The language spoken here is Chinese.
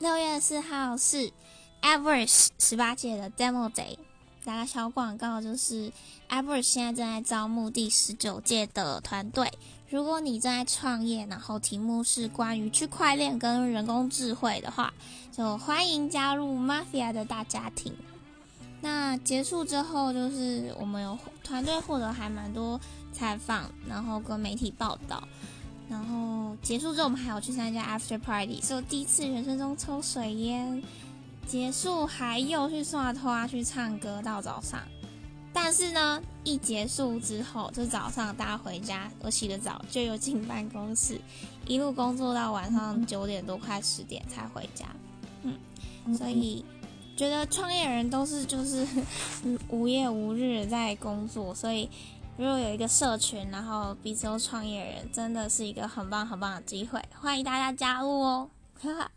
六月四号是 Everest 十八届的 Demo Day。打个小广告，就是 Everest 现在正在招募第十九届的团队。如果你正在创业，然后题目是关于区块链跟人工智慧的话，就欢迎加入 Mafia 的大家庭。那结束之后，就是我们有团队获得还蛮多采访，然后跟媒体报道。然后结束之后，我们还有去参加 After Party，是我第一次人生中抽水烟。结束还又去刷拖去唱歌到早上，但是呢，一结束之后，就早上大家回家，我洗个澡就又进办公室，一路工作到晚上九点多快十点才回家。嗯，所以觉得创业人都是就是 无夜无日在工作，所以如果有一个社群，然后彼此都创业人，真的是一个很棒很棒的机会，欢迎大家加入哦，哈哈。